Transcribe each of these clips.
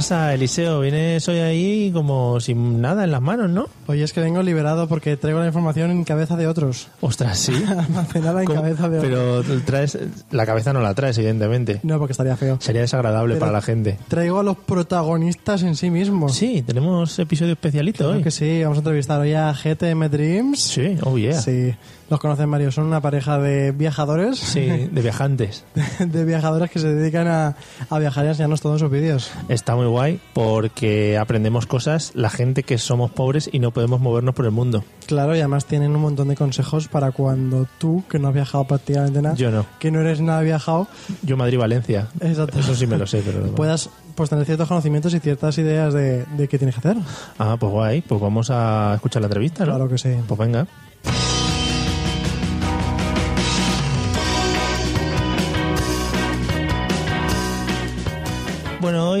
pasa, Eliseo? Vienes hoy ahí como sin nada en las manos, ¿no? Hoy es que vengo liberado porque traigo la información en cabeza de otros. Ostras, sí. Almacenada en ¿Cómo? cabeza de otros. Pero traes, la cabeza no la traes, evidentemente. No, porque estaría feo. Sería desagradable Pero- para la gente. Traigo a los protagonistas en sí mismos. Sí, tenemos episodio especialito Claro hoy. que sí, vamos a entrevistar hoy a GTM Dreams. Sí, oh yeah. Sí, Sí, los conocen Mario, son una pareja de viajadores, de viajantes. de viajadores que se dedican a, a viajar y enseñarnos todos sus vídeos. Está muy guay porque aprendemos cosas, la gente que somos pobres y no podemos movernos por el mundo. Claro, y además tienen un montón de consejos para cuando tú, que no has viajado prácticamente nada, Yo no. que no eres nada viajado, Yo Madrid-Valencia. Exacto. Eso sí me lo sé, pero... puedas pues tener ciertos conocimientos y ciertas ideas de, de qué tienes que hacer. Ah, pues guay. Pues vamos a escuchar la entrevista, ¿no? Claro que sí. Pues venga.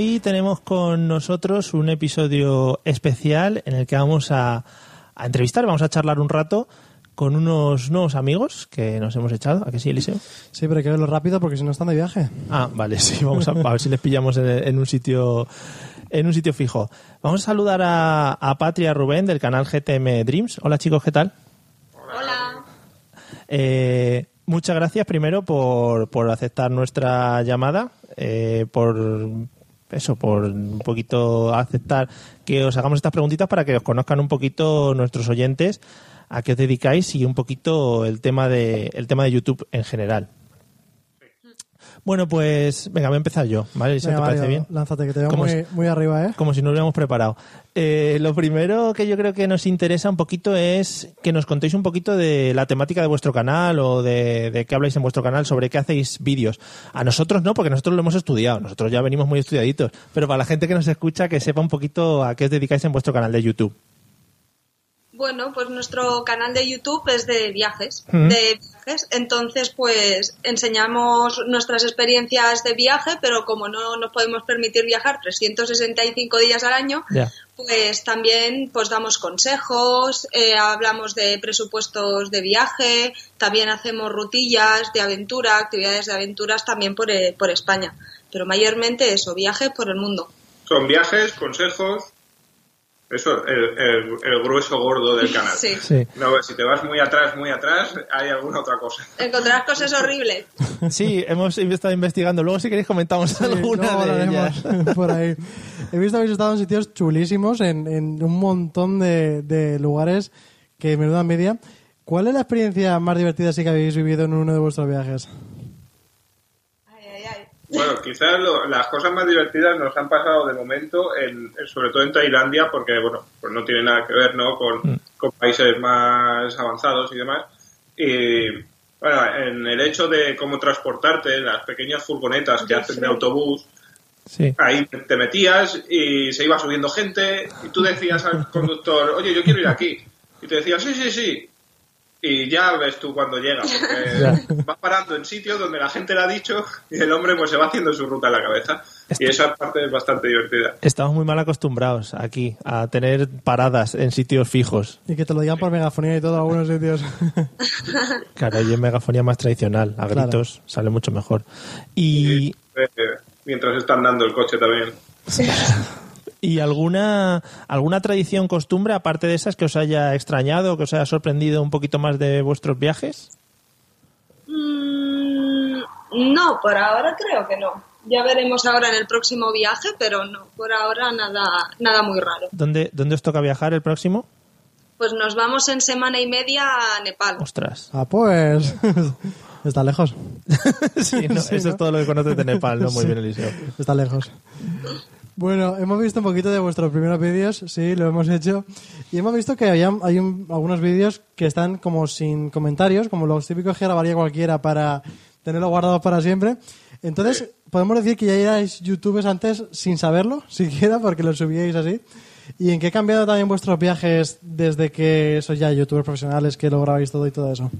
Hoy tenemos con nosotros un episodio especial en el que vamos a, a entrevistar, vamos a charlar un rato con unos nuevos amigos que nos hemos echado. ¿A que sí, Eliseo? Sí, pero hay que verlo rápido porque si no están de viaje. Ah, vale, sí, vamos a, a ver si les pillamos en, en un sitio en un sitio fijo. Vamos a saludar a, a Patria Rubén del canal GTM Dreams. Hola chicos, ¿qué tal? Hola. Eh, muchas gracias primero por, por aceptar nuestra llamada, eh, por eso, por un poquito aceptar que os hagamos estas preguntitas para que os conozcan un poquito nuestros oyentes a qué os dedicáis y un poquito el tema de el tema de YouTube en general. Bueno, pues venga, voy a empezar yo, ¿vale? Venga, ¿Te parece Mario, bien? Lánzate, que te veo ¿Cómo muy, muy arriba, ¿eh? Como si no lo hubiéramos preparado. Eh, lo primero que yo creo que nos interesa un poquito es que nos contéis un poquito de la temática de vuestro canal o de, de qué habláis en vuestro canal, sobre qué hacéis vídeos. A nosotros no, porque nosotros lo hemos estudiado, nosotros ya venimos muy estudiaditos, pero para la gente que nos escucha, que sepa un poquito a qué os dedicáis en vuestro canal de YouTube. Bueno, pues nuestro canal de YouTube es de viajes, de viajes. Entonces, pues enseñamos nuestras experiencias de viaje, pero como no nos podemos permitir viajar 365 días al año, pues también pues damos consejos, eh, hablamos de presupuestos de viaje, también hacemos rutillas de aventura, actividades de aventuras también por, eh, por España. Pero mayormente eso, viajes por el mundo. Son viajes, consejos. Eso, el, el- el grueso gordo del canal. Sí. Sí. No, si te vas muy atrás, muy atrás, hay alguna otra cosa. Encontrarás cosas horribles. Sí, hemos estado investigando. Luego, si queréis, comentamos Sí, alguna luego de ellas. por ahí. He visto que habéis estado en sitios chulísimos, en, en un montón de, de lugares que me dan media. ¿Cuál es la experiencia más divertida sí que habéis vivido en uno de vuestros viajes? Bueno, quizás lo- las cosas más divertidas nos han pasado de momento, en, sobre todo en Tailandia, porque, bueno, pues no tiene nada que ver, ¿no? Con, con países más avanzados y demás. Y, bueno, en el hecho de cómo transportarte, las pequeñas furgonetas que hacen de autobús, Sí. ahí te metías y se iba subiendo gente y tú decías al conductor, oye, yo quiero ir aquí. Y te decía, sí, sí, sí. Y ya ves tú cuando llega, porque vas parando en sitios donde la gente le ha dicho y el hombre pues se va haciendo su ruta en la cabeza. Y esa parte es bastante divertida. Estamos muy mal acostumbrados aquí a tener paradas en sitios fijos. Y que te lo digan por megafonía y todo en algunos sitios. Claro, y en megafonía más tradicional, a Claro. gritos sale mucho mejor. Y, Eh, mientras están dando el coche también. ¿Y alguna, alguna tradición, costumbre, aparte de esas, que os haya extrañado, que os haya sorprendido un poquito más de vuestros viajes? Mm, no, por ahora creo que no. Ya veremos ahora en el próximo viaje, pero no, por ahora nada, nada muy raro. ¿Dónde, ¿Dónde os toca viajar el próximo? Pues nos vamos en semana y media a Nepal. Ostras. ah, pues. Está lejos. Sí, no, Sí, eso ¿no? es todo lo que conoces de Nepal, ¿no? Muy Sí. bien, Eliseo. Está lejos. Bueno, hemos visto un poquito de vuestros primeros vídeos, sí, lo hemos hecho. Y hemos visto que hay un- algunos vídeos que están como sin comentarios, como los típicos que grabaría cualquiera para tenerlo guardado para siempre. Entonces, podemos decir que ya erais youtubers antes sin saberlo, siquiera, porque lo subíais así. ¿Y en qué ha cambiado también vuestros viajes desde que sois ya youtubers profesionales, que lo grabáis todo y todo eso?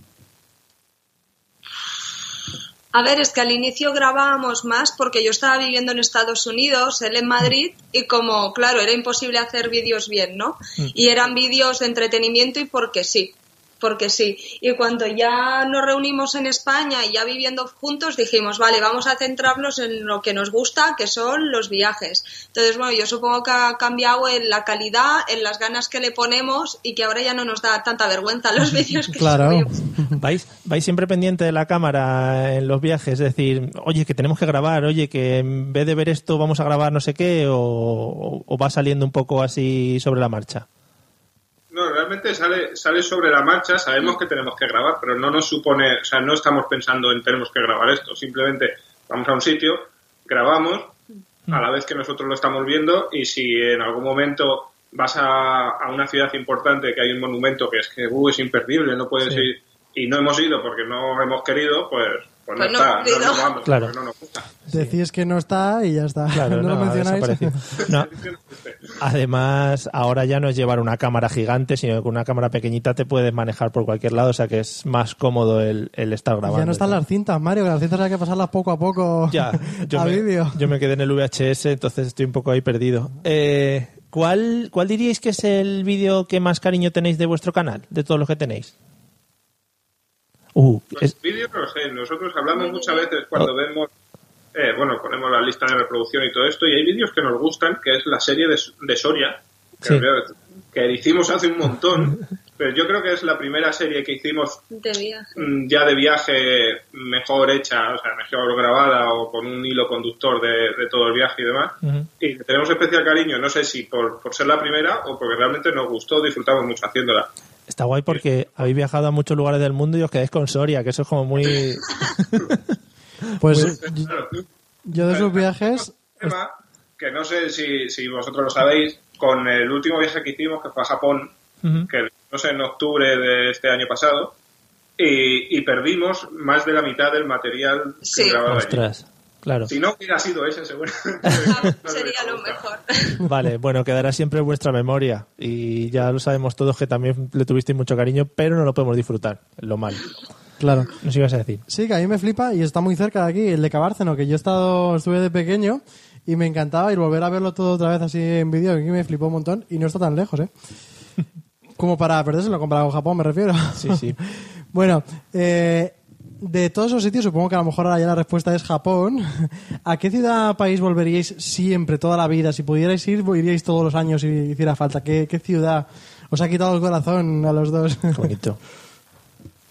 A ver, es que al inicio grabábamos más porque yo estaba viviendo en Estados Unidos, él en Madrid, y como, claro, era imposible hacer vídeos bien, ¿no? Y eran vídeos de entretenimiento y porque sí. Porque sí. Y cuando ya nos reunimos en España y ya viviendo juntos, dijimos, vale, vamos a centrarnos en lo que nos gusta, que son los viajes. Entonces, bueno, yo supongo que ha cambiado en la calidad, en las ganas que le ponemos y que ahora ya no nos da tanta vergüenza los vídeos que Claro. subimos. ¿Vais, vais siempre pendiente de la cámara en los viajes, es decir, oye, que tenemos que grabar, oye, que en vez de ver esto vamos a grabar no sé qué, o, o- o va saliendo un poco así sobre la marcha. No, realmente sale, sale sobre la marcha, sabemos que tenemos que grabar, pero no nos supone, o sea, no estamos pensando en tenemos que grabar esto, simplemente vamos a un sitio, grabamos a la vez que nosotros lo estamos viendo y si en algún momento vas a, a una ciudad importante que hay un monumento que es que uh, es imperdible, no puedes Sí. ir y no hemos ido porque no hemos querido, pues, pues, Pues no, no está, no vamos, Claro. no nos gusta. Decís que no está y ya está. Claro, no, no, lo mencionáis. además, ahora ya no es llevar una cámara gigante, sino que con una cámara pequeñita te puedes manejar por cualquier lado, o sea que es más cómodo el, el estar grabando. ya no están las cintas, Mario, que las cintas hay que pasarlas poco a poco Ya, yo a vídeo. yo me quedé en el VHS, entonces estoy un poco ahí perdido. Eh, ¿cuál, ¿Cuál diríais que es el vídeo que más cariño tenéis de vuestro canal, de todos los que tenéis? Uh, Los es- vídeos, no sé, nosotros hablamos muchas veces cuando Oh. vemos, eh, bueno, ponemos la lista de reproducción y todo esto, y hay vídeos que nos gustan, que es la serie de, de Soria, que, Sí. que hicimos hace un montón, pero yo creo que es la primera serie que hicimos De viaje. mm, ya de viaje mejor hecha, o sea, mejor grabada o con un hilo conductor de, de todo el viaje y demás. Y tenemos especial cariño, no sé si por, por ser la primera o porque realmente nos gustó, disfrutamos mucho haciéndola. Está guay porque habéis viajado a muchos lugares del mundo y os quedáis con Soria, que eso es como muy... Pues yo de esos viajes, tema que no sé si, si vosotros lo sabéis, con el último viaje que hicimos, que fue a Japón, que no sé, en octubre de este año pasado, y, y perdimos más de la mitad del material que Sí. grababa allí. Claro. Si no hubiera sido ese, seguro. Sería lo mejor. Vale, bueno, quedará siempre en vuestra memoria y ya lo sabemos todos que también le tuvisteis mucho cariño, pero no lo podemos disfrutar, lo malo. claro. Nos ibas a decir. Sí, que a mí me flipa y está muy cerca de aquí, el de Cabárceno, que yo he estado, estuve de pequeño y me encantaba y volver a verlo todo otra vez así en vídeo, que me flipó un montón y no está tan lejos, ¿eh? Como para perdérselo comparado con Japón, me refiero. Sí, sí. bueno, eh, de todos esos sitios, supongo que a lo mejor ahora ya la respuesta es Japón. ¿A qué ciudad país volveríais siempre, toda la vida? Si pudierais ir, iríais todos los años si hiciera falta. ¿Qué, qué ciudad os ha quitado el corazón a los dos? Qué bonito.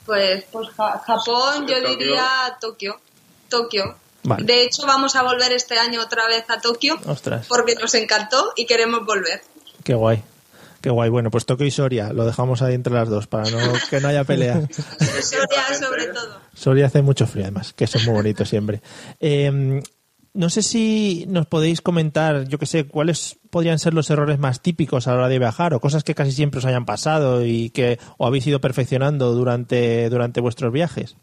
Pues, pues Ja- Japón, yo Tokio. diría Tokio. Tokio. Vale. De hecho, vamos a volver este año otra vez a Tokio Ostras. porque nos encantó y queremos volver. Qué guay. Qué guay. Bueno, pues Tokio y Soria, lo dejamos ahí entre las dos para no, que no haya pelea. Soria sobre todo. Soria hace mucho frío además, que eso es muy bonito siempre. Eh, no sé si nos podéis comentar, yo que sé, cuáles podrían ser los errores más típicos a la hora de viajar o cosas que casi siempre os hayan pasado y que o habéis ido perfeccionando durante, durante vuestros viajes.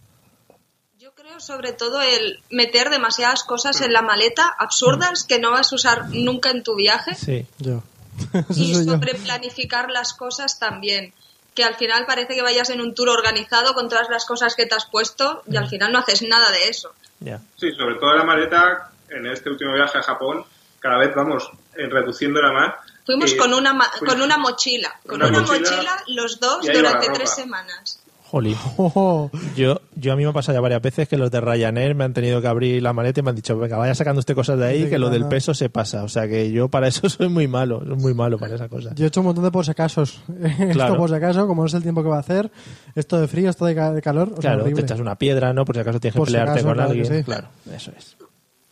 Yo creo sobre todo el meter demasiadas cosas en la maleta absurdas que no vas a usar nunca en tu viaje Sí. yo. Y sobre planificar las cosas también. Que al final parece que vayas en un tour organizado con todas las cosas que te has puesto y al final no haces nada de eso. Ya. Sí, sobre todo la maleta, en este último viaje a Japón, cada vez vamos eh, reduciéndola más. Fuimos Y con una fuimos- con una mochila, con Una una, mochila, mochila, los dos durante tres semanas. Jolín. Yo, yo a mí me ha pasado ya varias veces que los de Ryanair me han tenido que abrir la maleta y me han dicho, venga, vaya sacando usted cosas de ahí, Sí, que lo del peso se pasa. O sea que yo para eso soy muy malo, soy muy malo para esa cosa. Yo he hecho un montón de por si acasos. Esto Claro. por si acaso, como no es el tiempo que va a hacer, esto de frío, esto de, ca- de calor, o sea, Claro, te echas una piedra, ¿no? Por si acaso tienes que Por si pelearte acaso, con claro alguien. sí. Claro, eso es.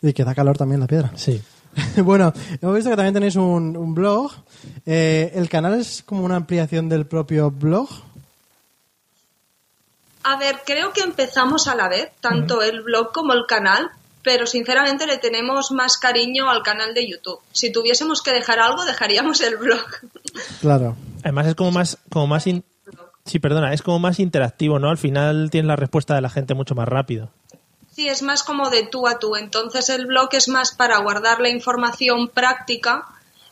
Y que da calor también la piedra. Sí. bueno, hemos visto que también tenéis un, un blog. Eh, ¿El canal es como una ampliación del propio blog? A ver, creo que empezamos a la vez, tanto el blog como el canal, pero sinceramente le tenemos más cariño al canal de YouTube. Si tuviésemos que dejar algo, dejaríamos el blog. Claro. Además es como más, como más in- sí, perdona, es como más interactivo, ¿no? Al final tienes la respuesta de la gente mucho más rápido. Sí, es más como de tú a tú. Entonces el blog es más para guardar la información práctica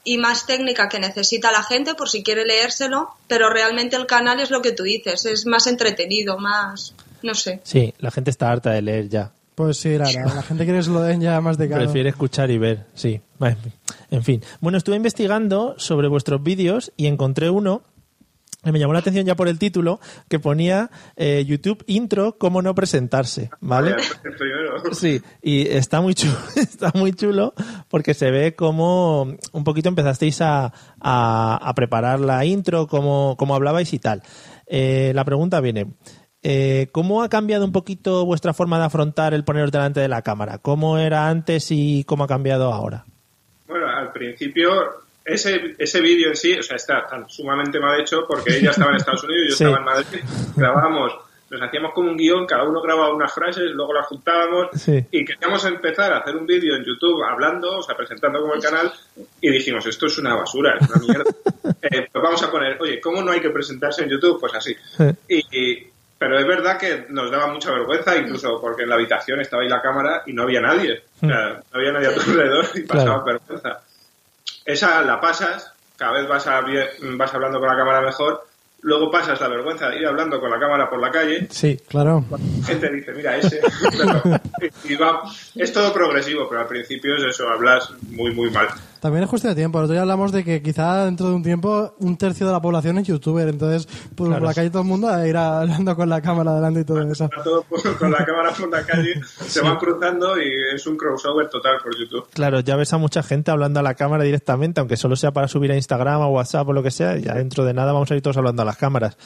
y más técnica que necesita la gente por si quiere leérselo, pero realmente el canal es lo que tú dices, es más entretenido, más, no sé. Sí, la gente está harta de leer ya. Pues sí, la, la- la gente quiere que se lo den ya más de caro. Prefiere escuchar y ver, sí. En fin. Bueno, estuve investigando sobre vuestros vídeos y encontré uno me llamó la atención ya por el título que ponía eh, YouTube intro cómo no presentarse, ¿vale? Primero. Sí, y está muy chulo, está muy chulo porque se ve como un poquito empezasteis a, a- a preparar la intro, cómo, cómo hablabais y tal. Eh, la pregunta viene, eh, ¿cómo ha cambiado un poquito vuestra forma de afrontar el poneros delante de la cámara? ¿Cómo era antes y cómo ha cambiado ahora? Bueno, al principio ese, ese vídeo en sí, o sea, está tan sumamente mal hecho porque ella estaba en Estados Unidos, yo Sí. estaba en Madrid, grabábamos, nos hacíamos como un guion, cada uno grababa unas frases, luego las juntábamos Sí. y queríamos empezar a hacer un vídeo en YouTube hablando, o sea, presentando como el canal y dijimos, esto es una basura, es una mierda. Eh, pues vamos a poner, oye, ¿cómo no hay que presentarse en YouTube? Pues así. Y, y- pero es verdad que nos daba mucha vergüenza, incluso porque en la habitación estaba ahí la cámara y no había nadie. O sea, no había nadie a tu alrededor y pasaba Claro. vergüenza. Esa la pasas, cada vez vas, a, vas hablando con la cámara mejor, luego pasas la vergüenza de ir hablando con la cámara por la calle, Sí, Claro. la gente dice, mira, ese. Y va, es todo progresivo, pero al principio es eso, hablas muy, muy mal. También es cuestión de tiempo. El otro día hablamos de que quizá dentro de un tiempo un tercio de la población es youtuber. Entonces, pues, Claro. por la calle todo el mundo a ir hablando con la cámara delante y todo eso. Todo con la cámara por la calle, se van cruzando y es un crossover total por YouTube. Claro, ya ves a mucha gente hablando a la cámara directamente, aunque solo sea para subir a Instagram o WhatsApp o lo que sea, ya dentro de nada vamos a ir todos hablando a las cámaras.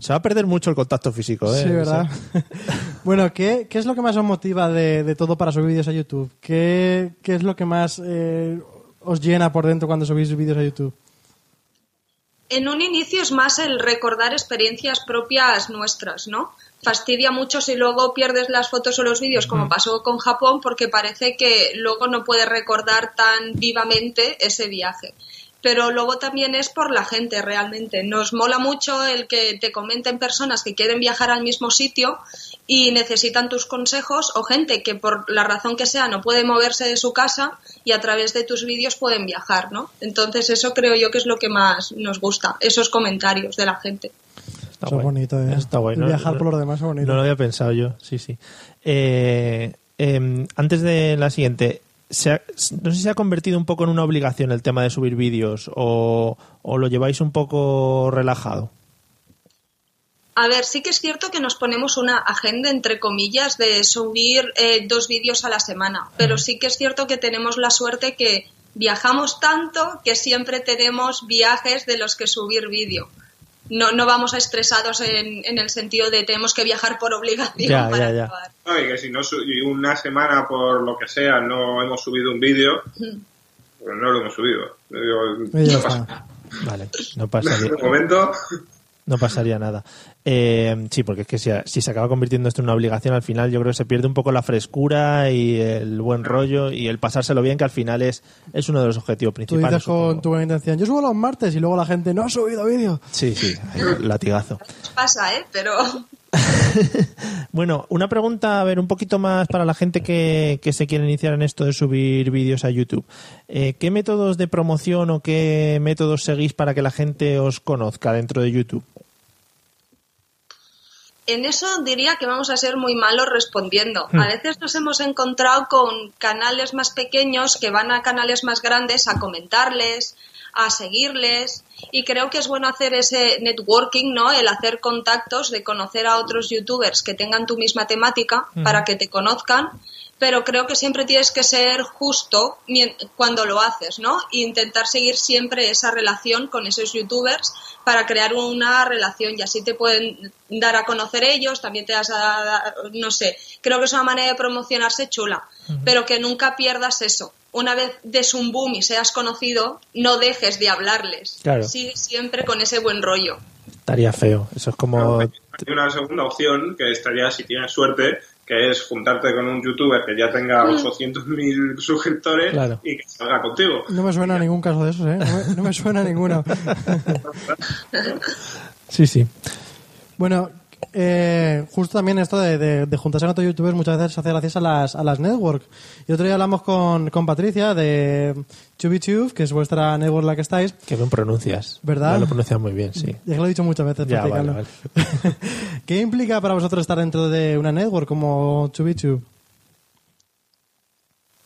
Se va a perder mucho el contacto físico, ¿eh? Sí, ¿verdad? bueno, ¿qué, ¿qué es lo que más os motiva de, de todo para subir vídeos a YouTube? ¿Qué, qué es lo que más eh, os llena por dentro cuando subís vídeos a YouTube? En un inicio es más el recordar experiencias propias nuestras, ¿no? Fastidia mucho si luego pierdes las fotos o los vídeos, como pasó con Japón, porque parece que luego no puedes recordar tan vivamente ese viaje. Pero luego también es por la gente realmente. Nos mola mucho el que te comenten personas que quieren viajar al mismo sitio y necesitan tus consejos o gente que por la razón que sea no puede moverse de su casa y a través de tus vídeos pueden viajar, ¿no? Entonces eso creo yo que es lo que más nos gusta, esos comentarios de la gente. Está Eso es guay. bonito, ¿eh? Está guay. Viajar por lo demás es bonito. No lo había pensado yo, sí, sí. Eh, em, antes de la siguiente, se ha- no sé si se ha convertido un poco en una obligación el tema de subir vídeos o, o lo lleváis un poco relajado. A ver, sí que es cierto que nos ponemos una agenda, entre comillas, de subir eh, dos vídeos a la semana, pero sí que es cierto que tenemos la suerte que viajamos tanto que siempre tenemos viajes de los que subir vídeo. No, no vamos a estresados en, en el sentido de tenemos que viajar por obligación Ya, para ya, ya. grabar. No, y que si no su- y una semana por lo que sea no hemos subido un vídeo, pues no lo hemos subido. Digo, Y ya no está. pasa. Vale, no pasaría, De momento, no pasaría nada. Eh, sí, porque es que si, si se acaba convirtiendo esto en una obligación, al final yo creo que se pierde un poco la frescura y el buen rollo y el pasárselo bien, que al final es, es uno de los objetivos Tú principales. dices con tu buena intención, yo subo los martes y luego la gente no ha subido vídeo. Sí, sí, latigazo. Pasa, ¿eh? Pero Bueno, una pregunta, a ver, un poquito más para la gente que, que se quiere iniciar en esto de subir vídeos a YouTube. Eh, ¿Qué métodos de promoción o qué métodos seguís para que la gente os conozca dentro de YouTube? En eso diría que vamos a ser muy malos respondiendo. A veces nos hemos encontrado con canales más pequeños que van a canales más grandes a comentarles, a seguirles y creo que es bueno hacer ese networking, ¿no? El hacer contactos, de conocer a otros youtubers que tengan tu misma temática para que te conozcan, pero creo que siempre tienes que ser justo cuando lo haces, ¿no? E intentar seguir siempre esa relación con esos youtubers para crear una relación y así te pueden dar a conocer ellos, también te das a, dar- no sé, creo que es una manera de promocionarse chula, pero que nunca pierdas eso. Una vez des un boom y seas conocido, no dejes de hablarles. Claro. Sigue siempre con ese buen rollo. Estaría feo. Eso es como... hay una segunda opción que estaría, si tienes suerte, que es juntarte con un youtuber que ya tenga 800.000 suscriptores Claro. y que salga contigo. No me suena a ningún caso de esos, ¿eh? No me, no me suena a ninguno. Sí, sí. Bueno, eh, justo también esto de, de- de juntarse con otros youtubers muchas veces se hace gracias a las, a las network. Y otro día hablamos con, con Patricia de ChubiTube, que es vuestra network la que estáis. Que bien pronuncias. ¿Verdad? Ya lo pronuncias muy bien, sí. Ya que lo he dicho muchas veces, Ya, vale, ¿Qué implica para vosotros estar dentro de una network como ChubiTube?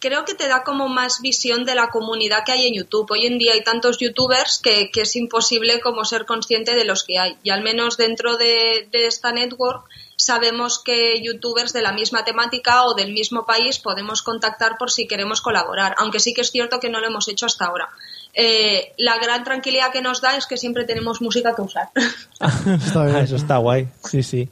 Creo que te da como más visión de la comunidad que hay en YouTube. Hoy en día hay tantos youtubers que, que es imposible como ser consciente de los que hay. Y al menos dentro de, de esta network sabemos que youtubers de la misma temática o del mismo país podemos contactar por si queremos colaborar, aunque sí que es cierto que no lo hemos hecho hasta ahora. Eh, la gran tranquilidad que nos da es que siempre tenemos música que usar. Está bien. Ah, Eso está guay, sí, sí.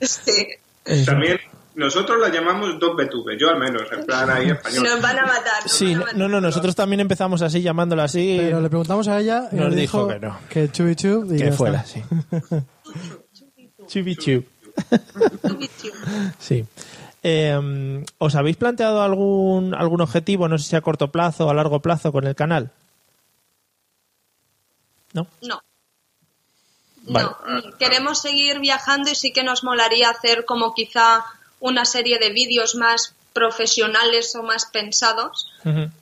También nosotros la llamamos dos BTV, yo al menos, en plan ahí español. Nos van a matar. nos Sí, van a no, matar. no, no, nosotros también empezamos así, llamándola así, Pero le preguntamos a ella y Nos nos, dijo dijo que no. que chubi chub y que ya fuera, está. sí. Chubi chub. Sí. Eh, ¿Os habéis planteado algún, algún objetivo, no sé si a corto plazo o a largo plazo, con el canal? ¿No? No. Vale. No, queremos seguir viajando y sí que nos molaría hacer como quizá una serie de vídeos más profesionales o más pensados,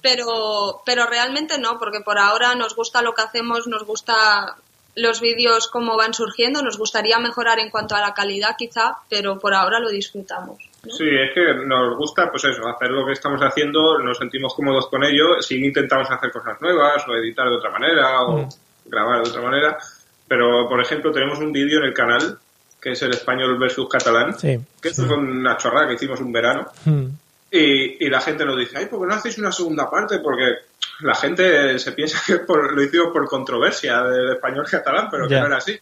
pero, pero realmente no, porque por ahora nos gusta lo que hacemos, nos gusta los vídeos como van surgiendo, nos gustaría mejorar en cuanto a la calidad quizá, pero por ahora lo disfrutamos. ¿no? Sí, es que nos gusta, pues eso, hacer lo que estamos haciendo, nos sentimos cómodos con ello, si intentamos hacer cosas nuevas, o editar de otra manera, o grabar de otra manera. Pero, por ejemplo, tenemos un vídeo en el canal, que es el español versus catalán, Sí. que esto fue una chorrada que hicimos un verano, Mm. y, y la gente nos dice, ay, ¿por qué no hacéis una segunda parte? Porque la gente se piensa que por- lo hicimos por controversia del español catalán, pero que Ya. no era así.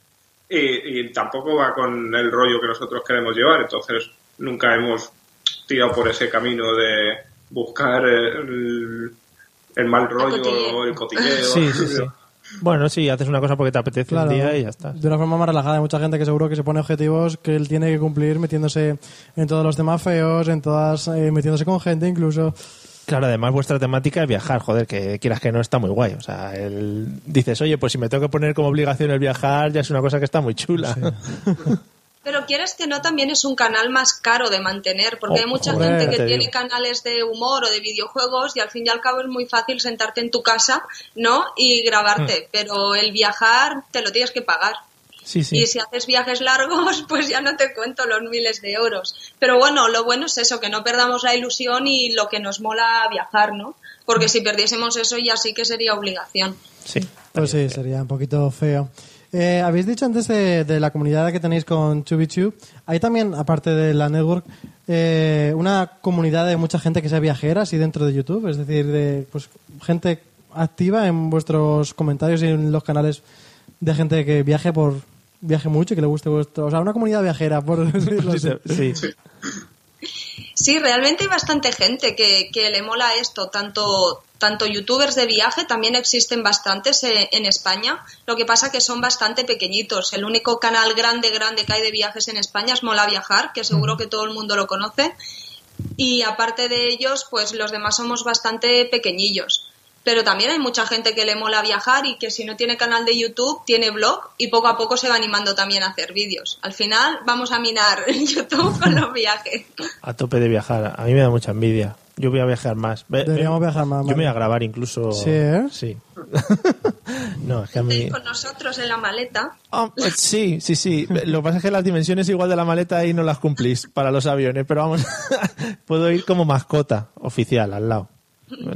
Y, y tampoco va con el rollo que nosotros queremos llevar, entonces nunca hemos tirado por ese camino de buscar el, el mal rollo el cotilleo. Sí, sí, sí. Bueno, sí, haces una cosa porque te apetece Claro, un día y ya está. de una forma más relajada. Hay mucha gente que seguro que se pone objetivos que él tiene que cumplir metiéndose en todos los temas feos, en todas, eh, metiéndose con gente incluso. Claro, además vuestra temática es viajar, joder, que quieras que no está muy guay. O sea, el... dices, oye, pues si me tengo que poner como obligación el viajar, ya es una cosa que está muy chula. Pero quieres que no, también es un canal más caro de mantener, porque Oh, hay mucha joder, gente te que digo. tiene canales de humor o de videojuegos y al fin y al cabo es muy fácil sentarte en tu casa, ¿no? Y grabarte, Hmm. pero el viajar te lo tienes que pagar. Sí, sí. Y si haces viajes largos, pues ya no te cuento los miles de euros. Pero bueno, lo bueno es eso, que no perdamos la ilusión y lo que nos mola viajar, ¿no? Porque si perdiésemos eso ya sí que sería obligación. Sí. Pues sí, sería un poquito feo. Eh, habéis dicho antes de, de la comunidad que tenéis con ChubiChu. Hay también, aparte de la network, eh, una comunidad de mucha gente que sea viajera, así dentro de YouTube. Es decir, de pues, gente activa en vuestros comentarios y en los canales de gente que viaje por viaje mucho y que le guste vuestro. O sea, una comunidad viajera, por decirlo así. Sí. Sí, realmente hay bastante gente que, que le mola esto, tanto, tanto youtubers de viaje, también existen bastantes en España, lo que pasa que son bastante pequeñitos. El único canal grande, grande que hay de viajes en España es Mola Viajar, que seguro que todo el mundo lo conoce, y aparte de ellos, pues los demás somos bastante pequeñillos. Pero también hay mucha gente que le mola viajar y que si no tiene canal de YouTube, tiene blog y poco a poco se va animando también a hacer vídeos. Al final vamos a minar YouTube con los viajes. A tope de viajar. A mí me da mucha envidia. Yo voy a viajar más. Deberíamos viajar más, Yo me voy a grabar incluso. Sí, ¿eh? Sí. no, es que a mí. con nosotros en la maleta. Oh, pues sí, sí, sí. Lo que pasa es que las dimensiones igual de la maleta ahí no las cumplís para los aviones, pero vamos, puedo ir como mascota oficial al lado.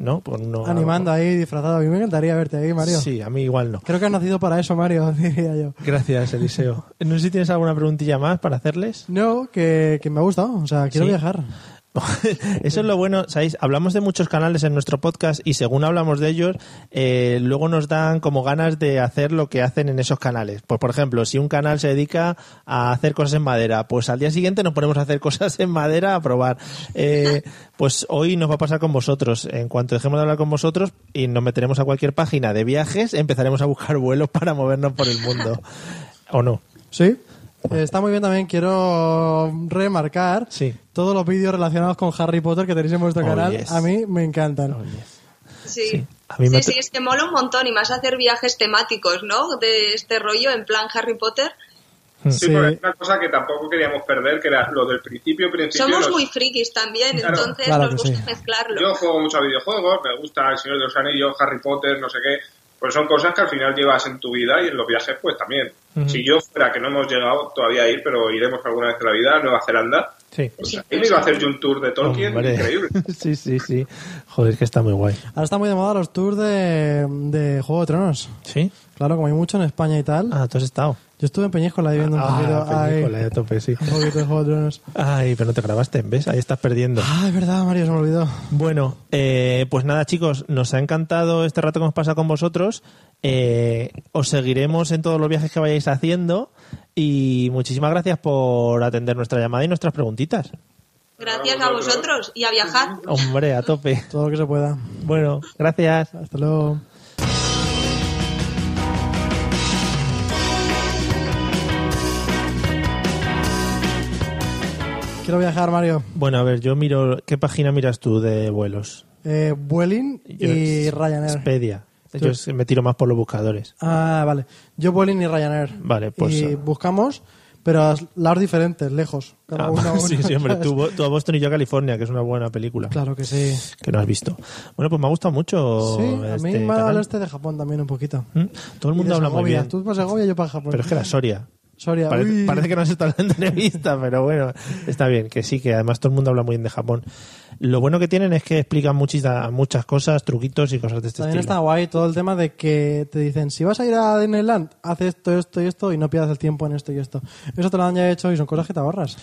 ¿No? Por no Animando ahí, disfrazado. A mí me encantaría verte ahí, Mario. Sí, a mí igual no. Creo que has nacido para eso, Mario, diría yo. Gracias, Eliseo. No sé si tienes alguna preguntilla más para hacerles. No, que, que me ha gustado. O sea, quiero Sí. viajar. Eso es lo bueno, ¿sabéis? Hablamos de muchos canales en nuestro podcast y según hablamos de ellos, eh, luego nos dan como ganas de hacer lo que hacen en esos canales. Pues, por ejemplo, si un canal se dedica a hacer cosas en madera, pues al día siguiente nos ponemos a hacer cosas en madera a probar. Eh, pues hoy nos va a pasar con vosotros. En cuanto dejemos de hablar con vosotros y nos meteremos a cualquier página de viajes, empezaremos a buscar vuelos para movernos por el mundo. ¿O no? Sí. Está muy bien también, quiero remarcar Sí. todos los vídeos relacionados con Harry Potter que tenéis en vuestro Oh, canal. yes. A mí me encantan. Sí, Sí, a mí me sí, sí, es que mola un montón y más hacer viajes temáticos, ¿no? De este rollo en plan Harry Potter. Sí, Sí. porque es una cosa que tampoco queríamos perder, que era lo del principio, principio. Somos los- muy frikis también, Claro. entonces Claro nos gusta sí. mezclarlo. Yo juego mucho a videojuegos, me gusta El Señor de los Anillos, Harry Potter, no sé qué. Pues son cosas que al final llevas en tu vida y en los viajes pues también. Si yo fuera, que no hemos llegado todavía a ir, pero iremos alguna vez en la vida, a Nueva Zelanda, Sí. Es Ahí me iba a hacer yo un tour de Tolkien Hombre. increíble. sí, sí, sí. Joder, que está muy guay. Ahora está muy de moda los tours de, de Juego de Tronos. ¿Sí? Claro, como hay mucho en España y tal. Ah, tú has estado. Yo estuve en Peñíscola ahí viendo un poquito. Ah, ahí, película, a tope, sí. un poquito de Juego de Tronos. Ay, pero no te grabaste, ¿ves? Ahí estás perdiendo. Ah, es verdad, Mario, se me olvidó. Bueno, eh, pues nada, chicos, nos ha encantado este rato que hemos pasado con vosotros. Eh, os seguiremos en todos los viajes que vayáis haciendo y muchísimas gracias por atender nuestra llamada y nuestras preguntitas. Gracias a vosotros y a viajar. Hombre, a tope. Todo lo que se pueda. Bueno, gracias. Hasta luego. Quiero viajar, Mario. Bueno, a ver, yo miro. ¿Qué página miras tú de vuelos? Eh, Vueling Yo y Ryanair. Expedia. Yo me tiro más por los buscadores. Ah, vale. Yo Vueling y Ryanair. Vale, pues, Y eh. buscamos, pero a lados diferentes, lejos. Cada Ah, uno a uno, sí, sí, hombre. Tú, tú a Boston y yo a California, que es una buena película. Claro que sí. Que no has visto. Bueno, pues me ha gustado mucho. Sí, a mí este me este de Japón también un poquito. ¿Mm? Todo el mundo habla muy Segovia. bien. Tú para Segovia, yo para Japón. Pero es que la Soria. Soria. Parece, que no has estado en la entrevista, pero bueno, está bien, que sí, que además todo el mundo habla muy bien de Japón. Lo bueno que tienen es que explican muchas, muchas cosas, truquitos y cosas de este También estilo. está guay todo el tema de que te dicen, si vas a ir a Disneyland, haz esto, esto y esto y no pierdas el tiempo en esto y esto. Eso te lo han ya hecho y son cosas que te ahorras.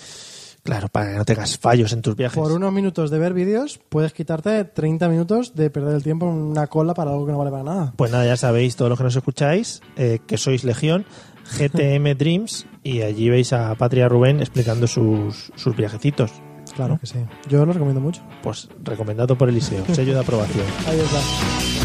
Claro, para que no tengas fallos en tus viajes. Por unos minutos de ver vídeos, puedes quitarte 30 minutos de perder el tiempo en una cola para algo que no vale para nada. Pues nada, ya sabéis, todos los que nos escucháis, eh, que sois Legión, GTM Dreams, y allí veis a Patria Rubén explicando sus, sus viajecitos. Claro que sí. Yo lo recomiendo mucho. Pues recomendado por Eliseo, sello de aprobación. Ahí está.